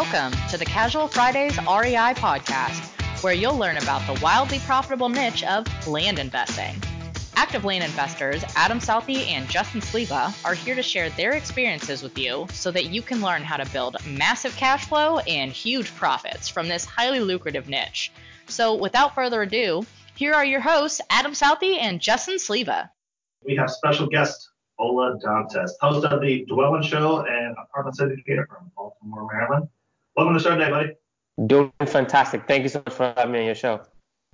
Welcome to the Casual Fridays REI podcast, where you'll learn about the wildly profitable niche of land investing. Active land investors Adam Southey and Justin Sleva are here to share their experiences with you so that you can learn how to build massive cash flow and huge profits from this highly lucrative niche. So, without further ado, here are your hosts, Adam Southey and Justin Sleva. We have special guest Ola Dantis, host of the Dwellynn Show and apartment syndicator from Baltimore, Maryland. Welcome to the show today, buddy. Doing fantastic. Thank you so much for having me on your show.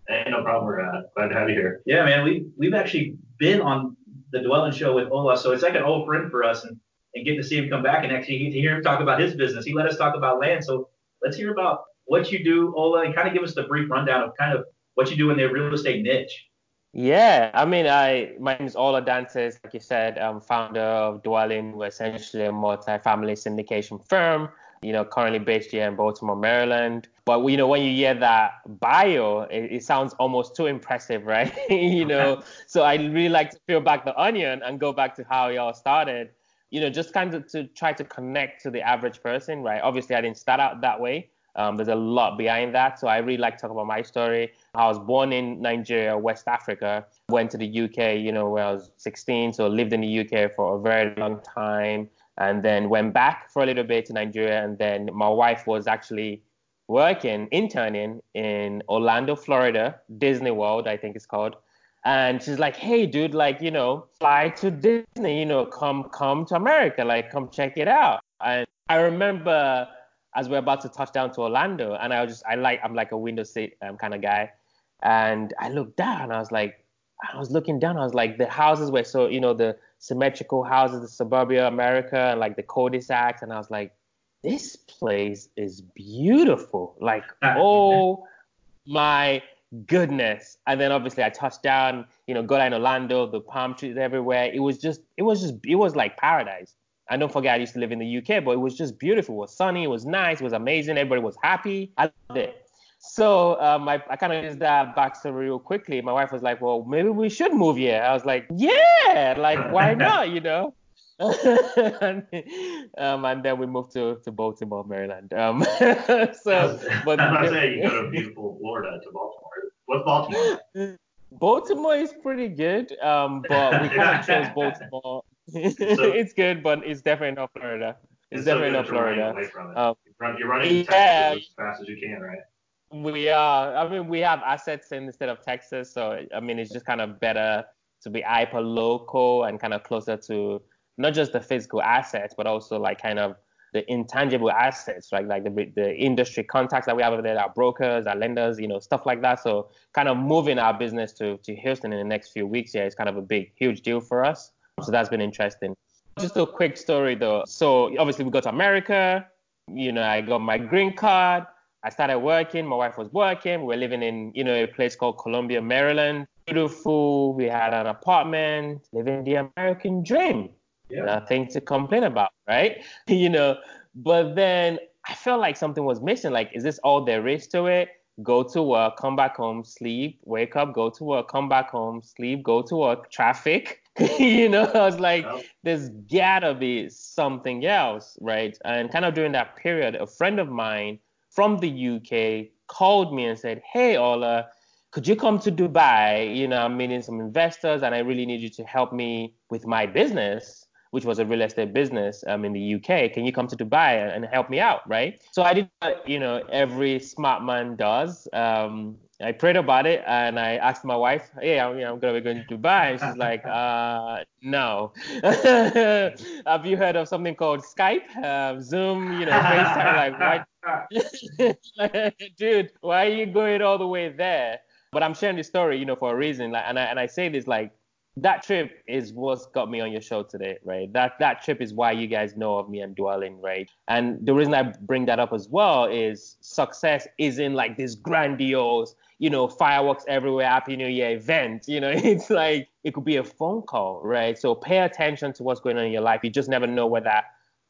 Hey, no problem. We're uh, glad to have you here. Yeah, man. We we've actually been on the Dwellynn Show with Ola, so it's like an old friend for us, and, and getting to see him come back and actually get to hear him talk about his business. He let us talk about land, so let's hear about what you do, Ola, and kind of give us the brief rundown of kind of what you do in the real estate niche. Yeah, I mean, I my name is Ola Dantis, like you said, I'm founder of Dwellynn. we're essentially a multi-family syndication firm. You know, currently based here in Baltimore, Maryland. But you know, when you hear that bio, it, it sounds almost too impressive, right? you know, so I really like to peel back the onion and go back to how y'all started. You know, just kind of to try to connect to the average person, right? Obviously, I didn't start out that way. Um, there's a lot behind that. So I really like to talk about my story. I was born in Nigeria, West Africa, went to the UK, you know, when I was 16. So lived in the UK for a very long time and then went back for a little bit to Nigeria. And then my wife was actually working, interning in Orlando, Florida, Disney World, I think it's called. And she's like, hey, dude, like, you know, fly to Disney, you know, come, come to America, like, come check it out. And I remember as we're about to touch down to Orlando, and I was just I like I'm like a window seat um, kind of guy, and I looked down, I was like, I was looking down, I was like, the houses were so you know the symmetrical houses, the suburbia America, and like the cul-de-sacs, and I was like, this place is beautiful, like ah, oh my goodness. And then obviously I touched down, you know, got in Orlando, the palm trees everywhere. It was just, it was just, it was like paradise. And don't forget, I used to live in the UK, but it was just beautiful. It was sunny, it was nice, it was amazing. Everybody was happy. I loved it. So um, I, I kind of used that backstory real quickly. My wife was like, well, maybe we should move here. I was like, yeah, like, why not, you know? and, um, and then we moved to, to Baltimore, Maryland. Um, so, but I'm not saying you go to beautiful Florida to Baltimore. What's Baltimore? Baltimore is pretty good, um, but we kind of chose Baltimore so, it's good, but it's definitely not Florida. It's, definitely not Florida. Away from it. Um, you're running yeah, as fast as you can, right? We are. I mean, we have assets in instead of Texas, so I mean, it's just kind of better to be hyper local and kind of closer to not just the physical assets, but also like kind of the intangible assets, right? Like the the industry contacts that we have over there, our brokers, our lenders, you know, stuff like that. So kind of moving our business to to Houston in the next few weeks yeah, is kind of a big, huge deal for us. So that's been interesting. Just a quick story though. So obviously we got to America. You know, I got my green card. I started working. My wife was working. We were living in, you know, a place called Columbia, Maryland. Beautiful. We had an apartment, living the American dream. Yeah. Nothing to complain about, right? you know, but then I felt like something was missing. Like, is this all there is to it? Go to work, come back home, sleep, wake up, go to work, come back home, sleep, go to work, traffic, you know, I was like, there's gotta be something else, right? And kind of during that period, a friend of mine from the UK called me and said, Hey, Ola, could you come to Dubai? You know, I'm meeting some investors and I really need you to help me with my business, which was a real estate business um, in the UK. Can you come to Dubai and help me out, right? So I did what, you know, every smart man does. Um, I prayed about it and I asked my wife, "Hey, I'm, you know, I'm gonna be going to Dubai," and she's like, "Uh, no." Have you heard of something called Skype, uh, Zoom, you know, FaceTime? Like, why, dude, why are you going all the way there? But I'm sharing this story, you know, for a reason. Like, and I and I say this like that trip is what's got me on your show today, right? That that trip is why you guys know of me and Dwellynn, right? And the reason I bring that up as well is success isn't like this grandiose, you know, fireworks everywhere, Happy New Year event. You know, it's like it could be a phone call, right? So pay attention to what's going on in your life. You just never know where that,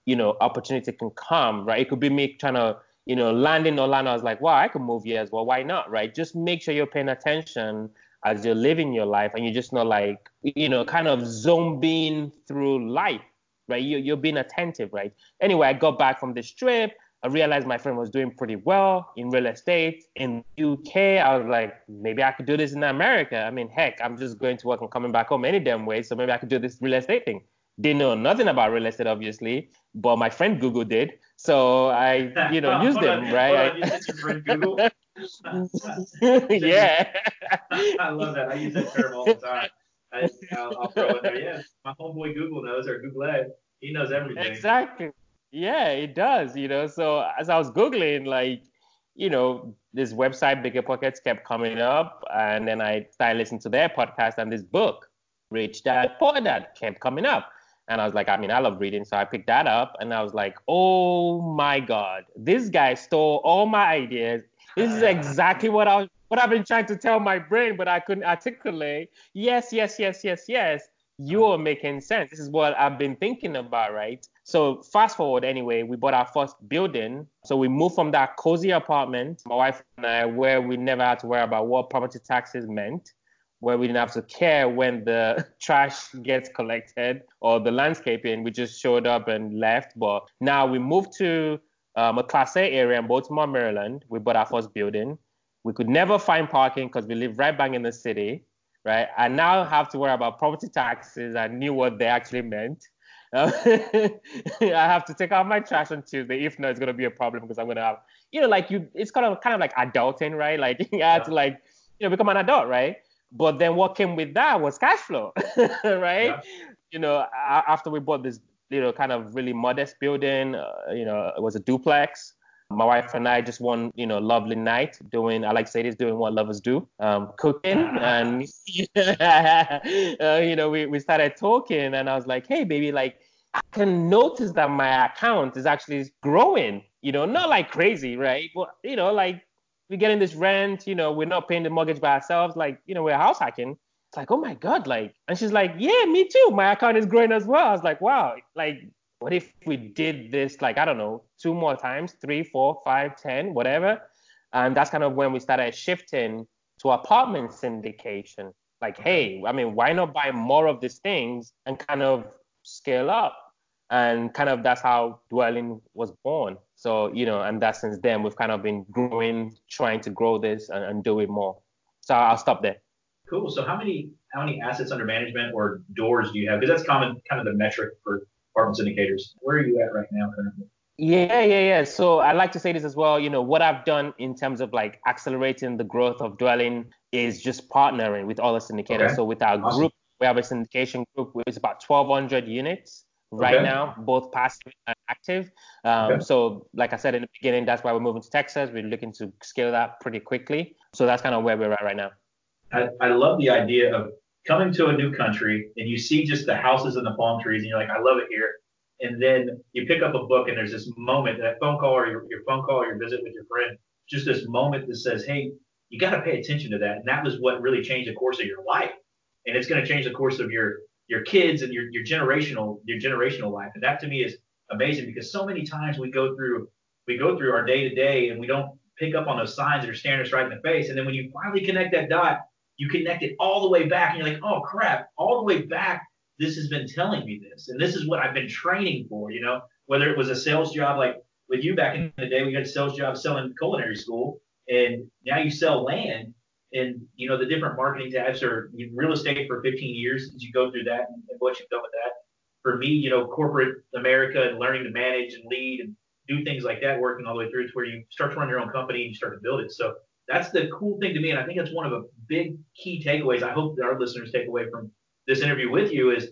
you know, opportunity can come, right? It could be me trying to, you know, landing Orlando. I was like, wow, I could move here as well. Why not, right? Just make sure you're paying attention as you're living your life and you're just not like, you know, kind of zombing through life, right? You, you're being attentive, right? Anyway, I got back from this trip. I realized my friend was doing pretty well in real estate in UK. I was like, maybe I could do this in America. I mean, heck, I'm just going to work and coming back home any damn way. So maybe I could do this real estate thing. Didn't know nothing about real estate, obviously, but my friend Google did. So I, you know, used them, right? On, you your friend Google? yeah. I love that. I use that term all the time. I, will throw it there. Yeah, my homeboy Google knows, or Google, he knows everything. Exactly. Yeah, it does, you know. So as I was Googling, like, you know, this website, BiggerPockets, kept coming up. And then I started listening to their podcast and this book, Rich Dad Poor Dad, kept coming up. And I was like, I mean, I love reading. So I picked that up and I was like, oh my God, this guy stole all my ideas. This is exactly what I was, what I've been trying to tell my brain, but I couldn't articulate. Yes, yes, yes, yes, yes. You're making sense. This is what I've been thinking about, right? So fast forward anyway, we bought our first building. So we moved from that cozy apartment, my wife and I, where we never had to worry about what property taxes meant, where we didn't have to care when the trash gets collected or the landscaping. We just showed up and left. But now we moved to um, a Class A area in Baltimore, Maryland. We bought our first building. We could never find parking because we live right bang in the city right? I now I have to worry about property taxes. I knew what they actually meant. I have to take out my trash on Tuesday. If not, it's gonna be a problem because I'm gonna have, you know, like you. It's kind of kind of like adulting, right? Like you have yeah. to like, you know, become an adult, right? But then what came with that was cash flow, right? Yeah. You know, after we bought this, you know, kind of really modest building, uh, you know, it was a duplex my wife and I just one, you know, lovely night doing, I like to say this, doing what lovers do, um, cooking. And, uh, you know, we, we started talking and I was like, hey, baby, like, I can notice that my account is actually growing, you know, not like crazy, right? But, you know, like we're getting this rent, you know, we're not paying the mortgage by ourselves, like, you know, we're house hacking. It's like, oh my God, like, and she's like, yeah, me too. My account is growing as well. I was like, wow, like, what if we did this like I don't know two more times, three, four, five, ten, whatever, and that's kind of when we started shifting to apartment syndication. Like, hey, I mean, why not buy more of these things and kind of scale up? And kind of that's how Dwellynn was born. So you know, and that since then we've kind of been growing, trying to grow this and, and do it more. So I'll stop there. Cool. So how many how many assets under management or doors do you have? Because that's common kind of the metric for apartment syndicators. Where are you at right now currently? Yeah, yeah, yeah. So I like to say this as well. You know, what I've done in terms of like accelerating the growth of Dwellynn is just partnering with other syndicators. Okay. So with our awesome. group, we have a syndication group with about 1,200 units right okay. now, both passive and active. Um, okay. So, like I said in the beginning, that's why we're moving to Texas. We're looking to scale that pretty quickly. So that's kind of where we're at right now. I, I love the idea of coming to a new country and you see just the houses and the palm trees and you're like, I love it here. And then you pick up a book and there's this moment, that phone call or your, your phone call or your visit with your friend, just this moment that says, hey, you got to pay attention to that. And that was what really changed the course of your life. And it's going to change the course of your your kids and your, your generational your generational life. And that to me is amazing because so many times we go through we go through our day to day and we don't pick up on those signs that are staring us right in the face. And then when you finally connect that dot, you connect it all the way back and you're like, oh crap, all the way back, this has been telling me this. And this is what I've been training for, you know, whether it was a sales job like with you back in the day, we had a sales job selling culinary school and now you sell land and you know the different marketing tabs are real estate for 15 years as you go through that and, and what you've done with that. For me, you know, corporate America and learning to manage and lead and do things like that, working all the way through to where you start to run your own company and you start to build it. So that's the cool thing to me, and I think that's one of the big key takeaways. I hope that our listeners take away from this interview with you is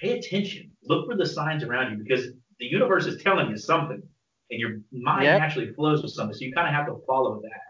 pay attention, look for the signs around you because the universe is telling you something, and your mind yep. naturally flows with something. So you kind of have to follow that.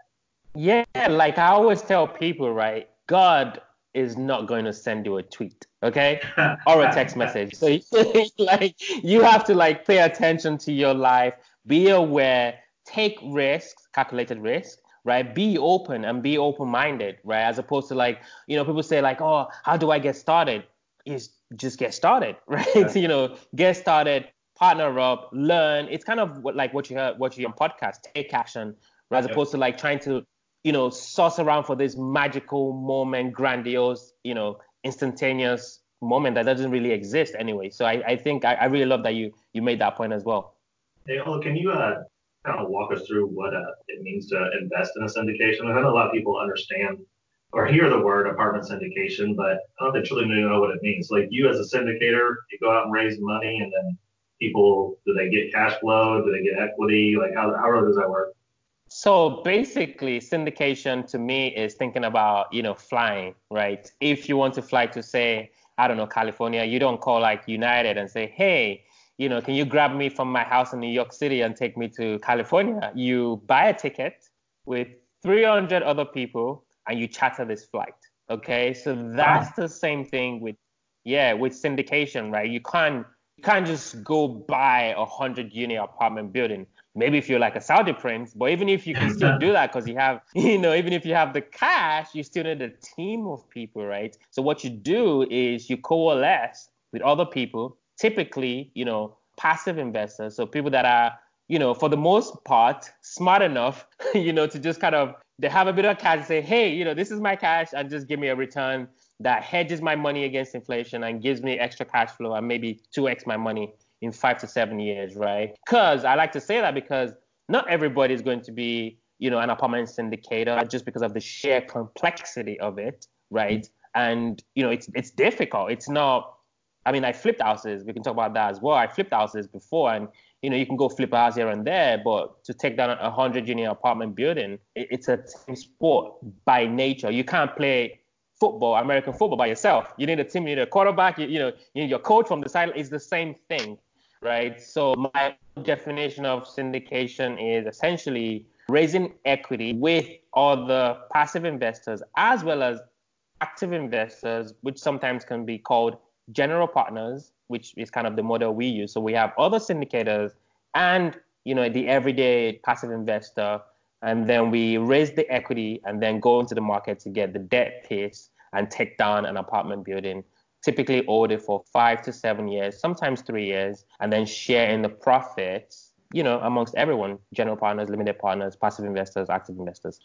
Yeah, like I always tell people, right? God is not going to send you a tweet, okay, or a text message. So like you have to like pay attention to your life, be aware, take risks, calculated risk, right? Be open and be open minded, right? As opposed to like, you know, people say like, oh, how do I get started? Is just get started, right? Yeah. you know, get started, partner up, learn. It's kind of like what you heard, what you on podcast, take action, right? as opposed to like trying to, you know, source around for this magical moment, grandiose, you know, instantaneous moment that doesn't really exist anyway. So I, I think I, I really love that you you made that point as well. Hey, oh, can you uh kind of walk us through what uh, it means to invest in a syndication? I know a lot of people understand or hear the word apartment syndication, but I don't think truly know what it means. Like you as a syndicator, you go out and raise money, and then people do they get cash flow? Do they get equity? Like how how does that work? So basically, syndication to me is thinking about you know flying, right? If you want to fly to say I don't know California, you don't call like United and say, hey, you know, can you grab me from my house in New York City and take me to California? You buy a ticket with 300 other people and you charter this flight. Okay, so that's the same thing with yeah with syndication, right? You can't you can't just go buy a hundred unit apartment building. Maybe if you're like a Saudi prince, but even if you can still do that because you have, you know, even if you have the cash, you still need a team of people, right? So what you do is you coalesce with other people, typically, you know, passive investors, so people that are, you know, for the most part, smart enough, you know, to just kind of they have a bit of cash and say, hey, you know, this is my cash and just give me a return that hedges my money against inflation and gives me extra cash flow and maybe 2x my money in five to seven years, right? Because I like to say that because not everybody is going to be, you know, an apartment syndicator just because of the sheer complexity of it, right? And you know, it's it's difficult. It's not. I mean, I flipped houses. We can talk about that as well. I flipped houses before, and you know, you can go flip a house here and there, but to take down a hundred unit apartment building, it's a team sport by nature. You can't play football, American football by yourself. You need a team, you need a quarterback, you, you know, you need your coach from the side. It's the same thing, right? So my definition of syndication is essentially raising equity with other passive investors as well as active investors, which sometimes can be called general partners which is kind of the model we use. So we have other syndicators and you know the everyday passive investor, and then we raise the equity and then go into the market to get the debt piece and take down an apartment building. Typically hold it for five to seven years, sometimes three years, and then share in the profits, you know, amongst everyone, general partners, limited partners, passive investors, active investors.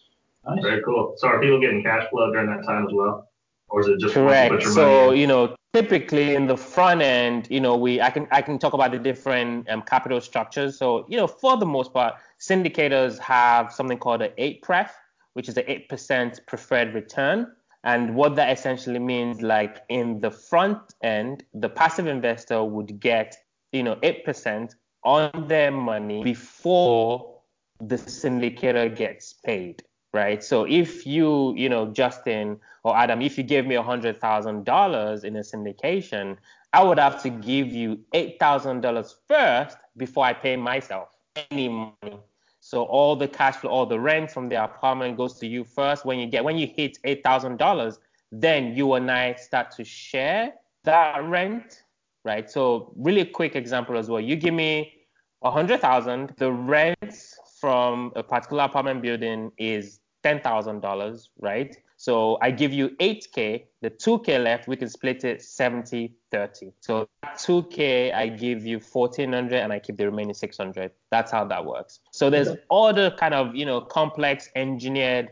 Nice. Very cool. So are people getting cash flow during that time as well? Or is it just correct? So, you know, typically in the front end, you know, we I can I can talk about the different um, capital structures. So, you know, for the most part, syndicators have something called an 8 pref, which is an 8% preferred return. And what that essentially means, like in the front end, the passive investor would get, you know, 8% on their money before the syndicator gets paid right? So if you, you know, Justin or Adam, if you gave me a hundred thousand dollars in a syndication, I would have to give you eight thousand dollars first before I pay myself any money. So all the cash flow, all the rent from the apartment goes to you first. When you get when you hit eight thousand dollars, then you and I start to share that rent, right? So really quick example as well. You give me a hundred thousand, the rent from a particular apartment building is $10,000, right? So I give you 8K, the 2K left, we can split it 70 30. So 2K, I give you 1400 and I keep the remaining 600. That's how that works. So there's other kind of, you know, complex engineered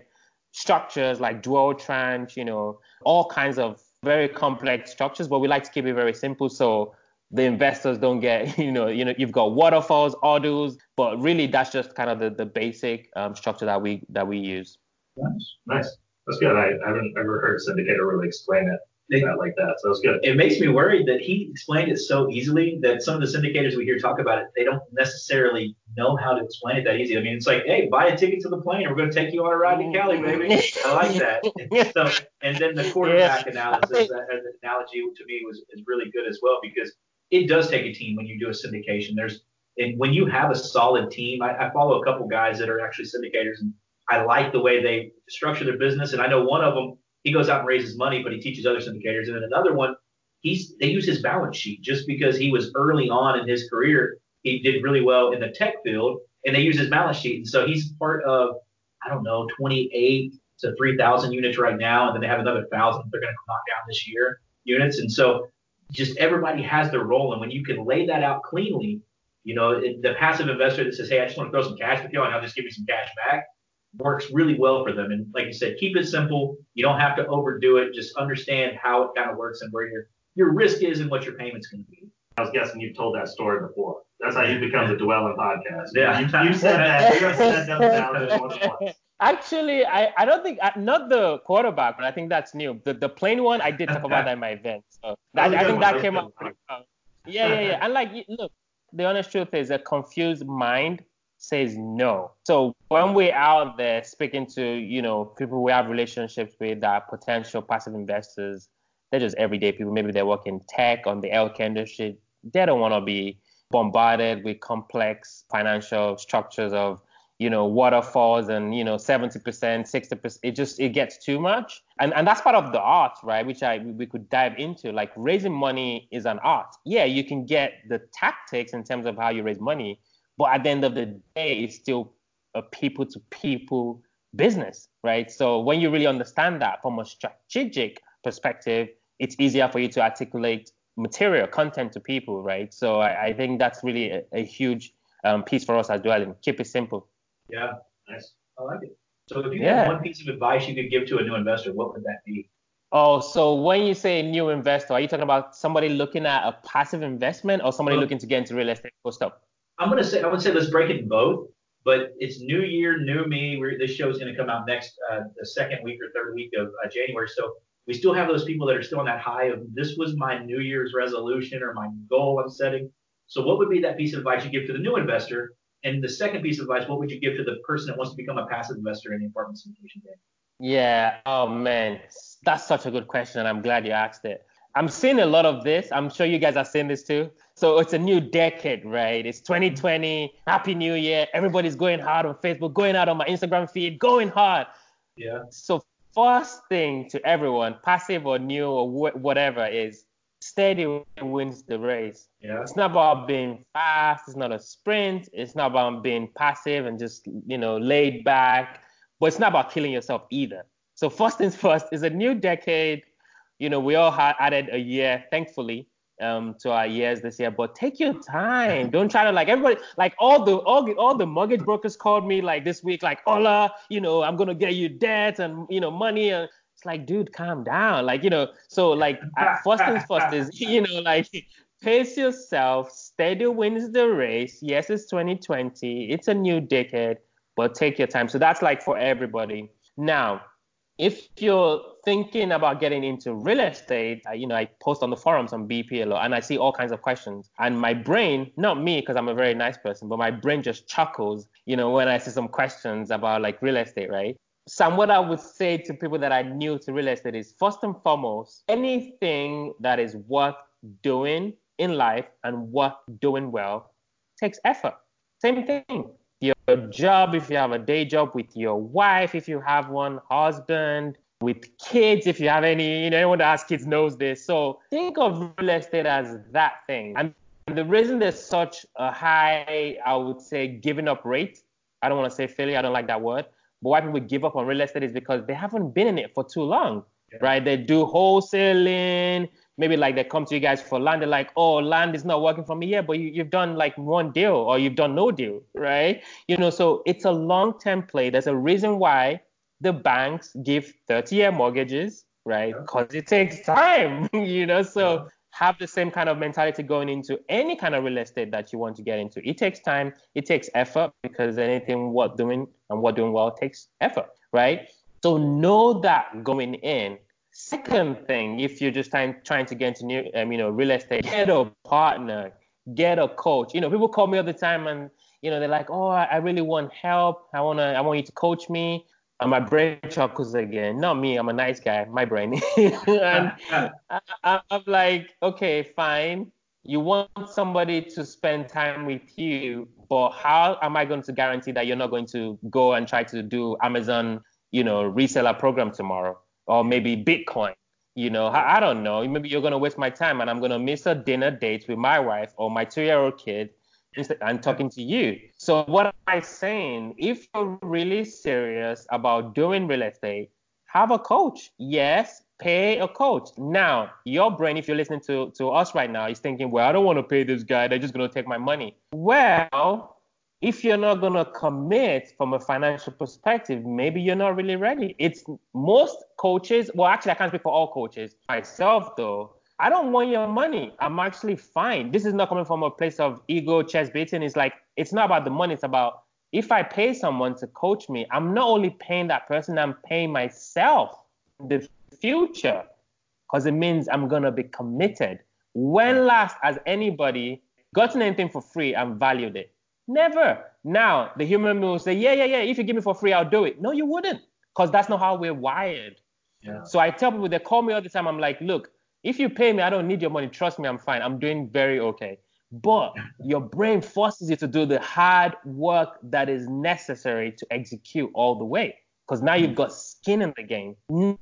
structures like dual tranche, you know, all kinds of very complex structures, but we like to keep it very simple. So the investors don't get, you know, you know, you've got waterfalls, orders, but really that's just kind of the, the basic um, structure that we that we use. Nice. Nice. That's good. I, I haven't ever heard a syndicator really explain it that like that. So that's good. It makes me worried that he explained it so easily that some of the syndicators we hear talk about it, they don't necessarily know how to explain it that easy. I mean, it's like, hey, buy a ticket to the plane. We're going to take you on a ride to Cali, baby. I like that. so, and then the quarterback analysis, that, that analogy to me was is really good as well because it does take a team when you do a syndication. There's and when you have a solid team, I, I follow a couple guys that are actually syndicators and I like the way they structure their business. And I know one of them, he goes out and raises money, but he teaches other syndicators. And then another one, he's they use his balance sheet just because he was early on in his career. He did really well in the tech field, and they use his balance sheet. And so he's part of, I don't know, 28 to 3,000 units right now, and then they have another thousand they're going to knock down this year units. And so just everybody has their role, and when you can lay that out cleanly, you know, the passive investor that says, "Hey, I just want to throw some cash with you, and I'll just give you some cash back," works really well for them. And like you said, keep it simple. You don't have to overdo it. Just understand how it kind of works and where your your risk is and what your payment's going to be. I was guessing you've told that story before. That's how you become the Dwellynn podcast. Yeah. You, you said that. You said that more than once. Actually, I, I don't think not the quarterback, but I think that's new. The the plane one, I did talk about that in my event. So that, I think that came up. Yeah, yeah, yeah. And like, look, the honest truth is, a confused mind says no. So when we're out there speaking to you know people we have relationships with that are potential passive investors, they're just everyday people. Maybe they work in tech on the healthcare industry. They don't want to be bombarded with complex financial structures of you know waterfalls and you know 70% 60% it just it gets too much and and that's part of the art right which i we could dive into like raising money is an art yeah you can get the tactics in terms of how you raise money but at the end of the day it's still a people to people business right so when you really understand that from a strategic perspective it's easier for you to articulate material content to people right so i, I think that's really a, a huge um, piece for us as well and keep it simple yeah, nice. I like it. So if you yeah. had one piece of advice you could give to a new investor, what would that be? Oh, so when you say new investor, are you talking about somebody looking at a passive investment or somebody looking to get into real estate or stuff? I'm gonna say I would say let's break it in both. But it's New Year, New Me. We're, this show is to come out next uh, the second week or third week of uh, January. So we still have those people that are still on that high of this was my New Year's resolution or my goal I'm setting. So what would be that piece of advice you give to the new investor and the second piece of advice, what would you give to the person that wants to become a passive investor in the apartment syndication game? Yeah. Oh man, that's such a good question, and I'm glad you asked it. I'm seeing a lot of this. I'm sure you guys are seeing this too. So it's a new decade, right? It's 2020. Happy New Year. Everybody's going hard on Facebook, going out on my Instagram feed, going hard. Yeah. So first thing to everyone, passive or new or wh- whatever, is steady wins the race. Yeah. It's not about being fast. It's not a sprint. It's not about being passive and just you know laid back. But it's not about killing yourself either. So first things first is a new decade. You know, we all had added a year, thankfully, um, to our years this year. But take your time. Don't try to like everybody. Like all the all the, all the mortgage brokers called me like this week, like Ola, you know, I'm gonna get you debt and you know money and It's like, dude, calm down. Like, you know, so like first things first is, you know, like pace yourself, steady wins the race. Yes, it's 2020, it's a new decade, but take your time. So that's like for everybody. Now, if you're thinking about getting into real estate, I, you know, I post on the forums on BP a lot and I see all kinds of questions. And my brain, not me, because I'm a very nice person, but my brain just chuckles, you know, when I see some questions about like real estate, right? Sam, what I would say to people that are new to real estate is first and foremost, anything that is worth doing in life and worth doing well takes effort. Same thing. Your job, if you have a day job with your wife, if you have one, husband, with kids, if you have any, you know, anyone that has kids knows this. So think of real estate as that thing. And the reason there's such a high, I would say, giving up rate, I don't want to say failure, I don't like that word, but why people give up on real estate is because they haven't been in it for too long, yeah. right? They do wholesaling. Maybe like they come to you guys for land. They're like, oh, land is not working for me yet, but you, you've done like one deal or you've done no deal, right? You know, so it's a long-term play. There's a reason why the banks give 30-year mortgages, right? Because yeah. it takes time, you know. So yeah have the same kind of mentality going into any kind of real estate that you want to get into. It takes time, it takes effort because anything worth doing and what doing well takes effort, right? So know that going in. Second thing, if you're just trying trying to get into new, um, you know, real estate, get a partner, get a coach. You know, people call me all the time and you know they're like, oh, I really want help. I wanna, I want you to coach me and my brain chuckles again. Not me, I'm a nice guy, my brain. and I, am like, okay, fine. You want somebody to spend time with you, but how am I going to guarantee that you're not going to go and try to do Amazon, you know, reseller program tomorrow, or maybe Bitcoin? You know, I, I don't know. Maybe you're to waste my time, and I'm to miss a dinner date with my wife or my two-year-old kid I'm talking to you. So what am I saying? If you're really serious about doing real estate, have a coach. Yes, pay a coach. Now, your brain, if you're listening to, to us right now, is thinking, well, I don't want to pay this guy. They're just going to take my money. Well, if you're not going to commit from a financial perspective, maybe you're not really ready. It's most coaches, well, actually, I can't speak for all coaches. Myself, though, I don't want your money. I'm actually fine. This is not coming from a place of ego, chest beating. It's like, it's not about the money. It's about if I pay someone to coach me, I'm not only paying that person, I'm paying myself the future because it means I'm going to be committed. When last has anybody gotten anything for free and valued it? Never. Now, the human will say, yeah, yeah, yeah, if you give me for free, I'll do it. No, you wouldn't because that's not how we're wired. Yeah. So I tell people, they call me all the time. I'm like, look, if you pay me, I don't need your money. Trust me, I'm fine. I'm doing very okay. But your brain forces you to do the hard work that is necessary to execute all the way. Because now you've mm. got skin in the game.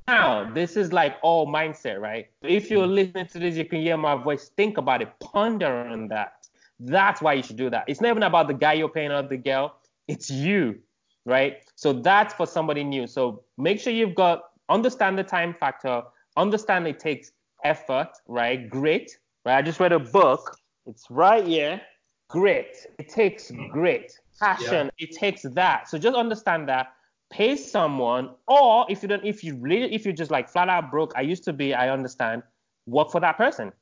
Now, this is like all mindset, right? If you're mm. listening to this, you can hear my voice. Think about it. Ponder on that. That's why you should do that. It's not even about the guy you're paying or the girl. It's you, right? So that's for somebody new. So make sure you've got understand the time factor. Understand it takes effort, right? Grit, right? I just read a book. It's right here. Grit. It takes mm. grit. Passion. Yeah. It takes that. So just understand that. Pay someone, or if you don't, if you really, if you're just like flat out broke, I used to be, I understand. Work for that person.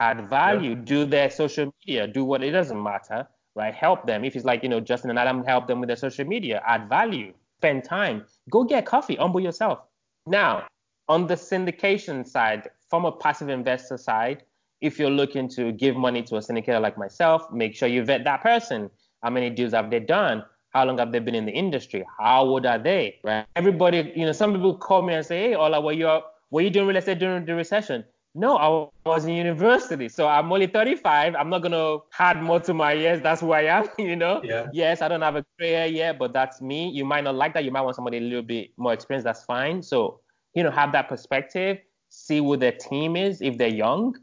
Add value. Yeah. Do their social media. Do what it doesn't matter, right? Help them. If it's like you know Justin and Adam, help them with their social media. Add value. Spend time. Go get coffee. Humble yourself. Now, on the syndication side, from a passive investor side, if you're looking to give money to a syndicator like myself, make sure you vet that person. How many deals have they done? How long have they been in the industry? How old are they? Right? Everybody, you know, some people call me and say, "Hey, Ola, were you are were you doing real estate during the recession?" No, I was in university, so I'm only 35. I'm not gonna add more to my years. That's who I am, you know. Yeah. Yes, I don't have a career yet, but that's me. You might not like that. You might want somebody a little bit more experienced. That's fine. So, you know, have that perspective. See who their team is if they're young.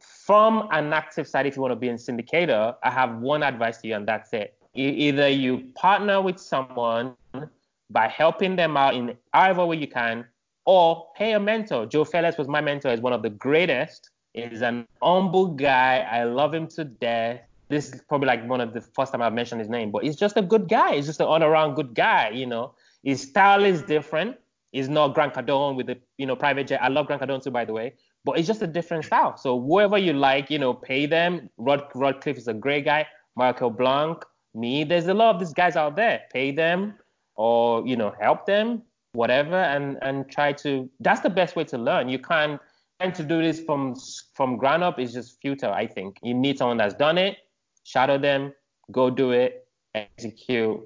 From an active side, if you want to be a syndicator, I have one advice to you, and that's it. Either you partner with someone by helping them out in however way you can, or pay a mentor. Joe Fairless was my mentor. He's one of the greatest. He's an humble guy. I love him to death. This is probably like one of the first time I've mentioned his name, but he's just a good guy. He's just an all-around good guy. You know, his style is different. He's not Grant Cardone with the you know private jet. I love Grant Cardone too, by the way, but it's just a different style. So whoever you like, you know, pay them. Rod Rod Khleif is a great guy. Michael Blank, me. There's a lot of these guys out there. Pay them or you know help them whatever and and try to that's the best way to learn. You can't trying to do this from from ground up is just futile i think. You need someone that's done it shadow them go do it execute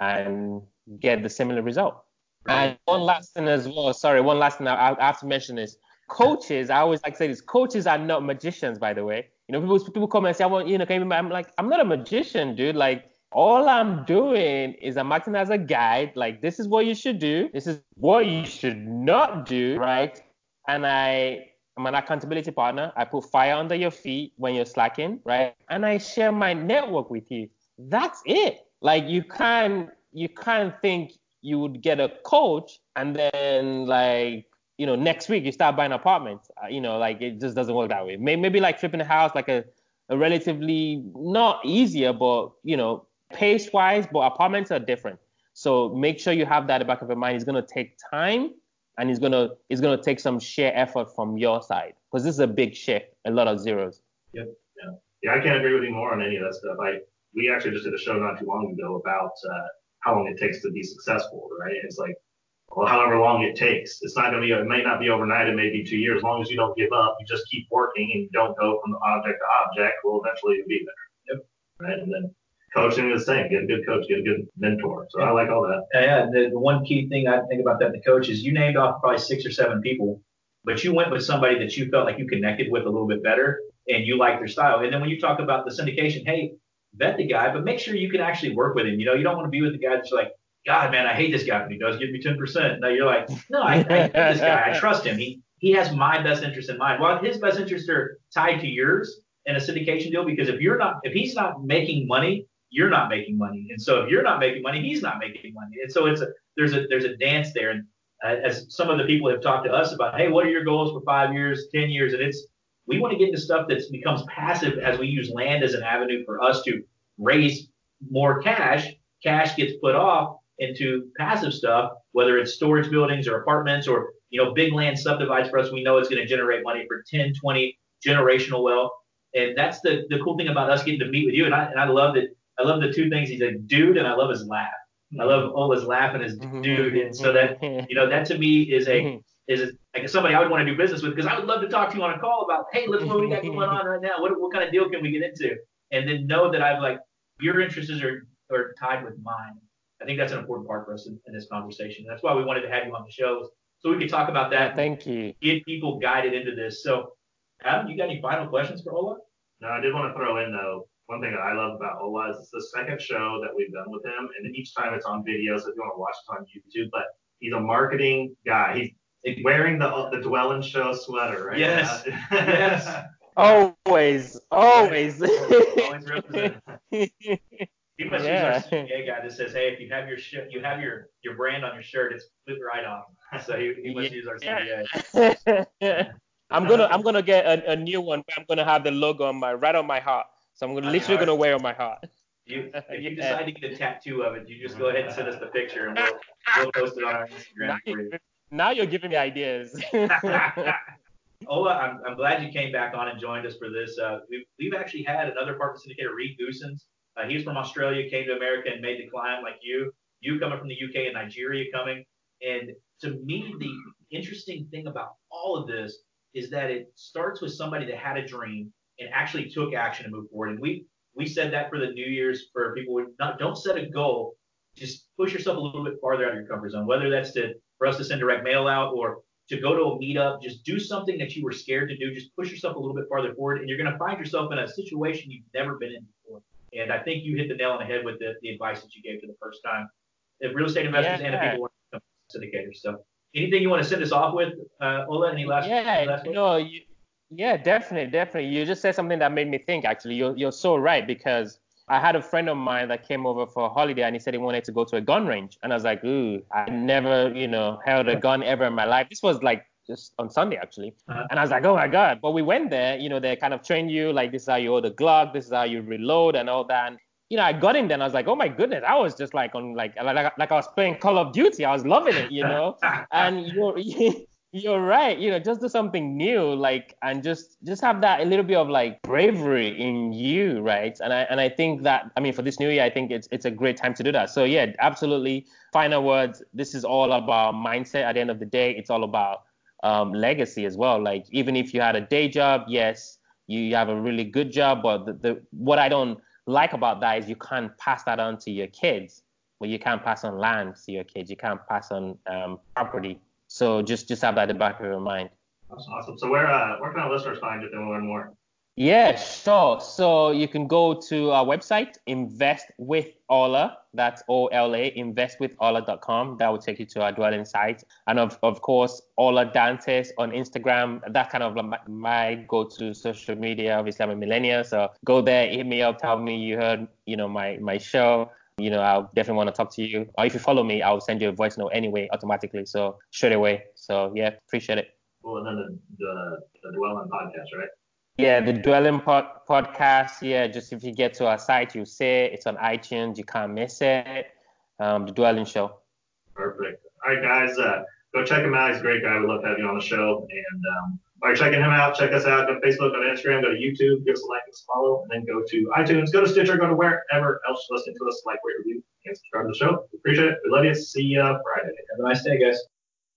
and get the similar result. And one last thing as well sorry one last thing i, I have to mention is coaches i always like to say this coaches are not magicians by the way. You know people people come and say i want you know can you i'm like i'm not a magician dude. Like all I'm doing is I'm acting as a guide. Like, this is what you should do. This is what you should not do, right? And I I'm an accountability partner. I put fire under your feet when you're slacking, right? And I share my network with you. That's it. Like, you can't you can't think you would get a coach and then like you know next week you start buying apartments. Uh, you know, like it just doesn't work that way. Maybe, maybe like flipping a house, like a a relatively not easier, but you know pace wise, but apartments are different. So make sure you have that in the back of your mind. It's gonna take time and it's gonna it's gonna take some sheer effort from your side because this is a big shift, a lot of zeros. Yep. Yeah. Yeah, I can't agree with you more on any of that stuff. I we actually just did a show not too long ago about uh, how long it takes to be successful, right? It's like well, however long it takes. It's not going to be, it may not be overnight, it may be two years. As long as you don't give up, you just keep working and you don't go from the object to object, well, eventually you'll be there. Yep. Right. And then coaching is the same. Get a good coach, get a good mentor. So I like all that. Yeah, the, the one key thing I think about that the coach is you named off probably six or seven people, but you went with somebody that you felt like you connected with a little bit better and you like their style. And then when you talk about the syndication, hey, vet the guy, but make sure you can actually work with him. You know, you don't want to be with the guy that's like, God, man, I hate this guy, but he does give me 10%. No, you're like, no, I, I hate this guy. I trust him. He he has my best interest in mind. Well, his best interests are tied to yours in a syndication deal because if you're not, if he's not making money you're not making money. And so if you're not making money, he's not making money. And so it's a there's a there's a dance there. And uh, as some of the people have talked to us about, hey, what are your goals for five years, ten years? And it's we want to get into stuff that becomes passive as we use land as an avenue for us to raise more cash. Cash gets put off into passive stuff, whether it's storage buildings or apartments or you know big land subdivides for us. We know it's going to generate money for 10, 20, generational wealth. And that's the, the cool thing about us getting to meet with you. And I, and I love that. I love the two things. He's a dude and I love his laugh. I love Ola's laugh and his mm-hmm. dude. And so that, you know, that to me is a, mm-hmm. is a, like somebody I would want to do business with because I would love to talk to you on a call about, hey, look what we got going on right now. What, what kind of deal can we get into? And then know that I've like, your interests are, are tied with mine. I think that's an important part for us in, in this conversation. That's why we wanted to have you on the show so we could talk about that. Thank you. Get people guided into this. So, Adam, you got any final questions for Ola? No, I did want to throw in though. One thing that I love about Ola is it's the second show that we've done with him, and each time it's on video. So if you want to watch it on YouTube, but he's a marketing guy. He's wearing the the Dwellynn Show sweater, right? Yes. yes. Always, always. always represent. He must yeah. use our CPA guy that says, "Hey, if you have your sh- you have your your brand on your shirt, it's put right on." So he, he must use our CPA. I'm gonna I'm gonna get a, a new one. But I'm gonna have the logo on my right on my heart. So I'm gonna, literally gonna wear on my heart. You, if you decide to get a tattoo of it, you just go ahead and send us the picture, and we'll, we'll post it on our Instagram now for you. Now you're giving me ideas. Ola, I'm, I'm glad you came back on and joined us for this. Uh, we've, we've actually had another partner syndicator, Reed Goossens. Uh, he's from Australia, came to America and made the climb like you. You coming from the UK and Nigeria coming. And to me, the interesting thing about all of this is that it starts with somebody that had a dream and actually took action to move forward. And we we said that for the New Year's for people who not don't set a goal, just push yourself a little bit farther out of your comfort zone. Whether that's to for us to send direct mail out or to go to a meetup, just do something that you were scared to do. Just push yourself a little bit farther forward, and you're going to find yourself in a situation you've never been in before. And I think you hit the nail on the head with the, the advice that you gave for the first time. If real estate investors yeah, and the people want to become syndicators. So anything you want to send us off with, uh, Ola? Any last? Yeah, any last no, you, yeah, definitely, definitely. You just said something that made me think. Actually, you're you're so right because I had a friend of mine that came over for a holiday and he said he wanted to go to a gun range, and I was like, ooh, I never, you know, held a gun ever in my life. This was like just on Sunday actually, uh-huh. and I was like, oh my god. But we went there, you know, they kind of train you like this is how you hold the Glock, this is how you reload and all that. And, you know, I got in there and I was like, oh my goodness, I was just like on like like, like I was playing Call of Duty. I was loving it, you know. and you're you're right. You know, just do something new, like, and just just have that a little bit of like bravery in you, right? And I and I think that I mean for this new year, I think it's it's a great time to do that. So yeah, absolutely. Final words. This is all about mindset. At the end of the day, it's all about um, legacy as well. Like even if you had a day job, yes, you have a really good job, but the, the what I don't like about that is you can't pass that on to your kids. Well, you can't pass on land to your kids. You can't pass on um, property so just just have that in the back of your mind. That's awesome. So where uh, where can our listeners find you if they want to learn more? Yeah, sure. So you can go to our website, Invest with Ola. That's O L A, investwithola.com. That will take you to our Dwellynn site. And of, of course, Ola Dantis on Instagram. That kind of my, my go to social media. Obviously, I'm a millennial. So go there, hit me up, tell me you heard, you know, my, my show you know, I'll definitely want to talk to you. Or if you follow me, I'll send you a voice note anyway, automatically. So straight away. So yeah, appreciate it. Well, and then the, the, the Dwellynn podcast, right? Yeah, the Dwellynn pod- podcast. Yeah, just if you get to our site, you see it. It's on iTunes. You can't miss it. Um, the Dwellynn Show. Perfect. All right, guys, uh, go check him out. He's a great guy. We'd love to have you on the show. And um, by checking him out, check us out. To Facebook, to Instagram, go to YouTube, give us a like and follow, and then go to iTunes, go to Stitcher, go to wherever else you're listening to us, like, rate, review, and subscribe to the show. We appreciate it. We love you. See you Friday. Have a nice day, guys.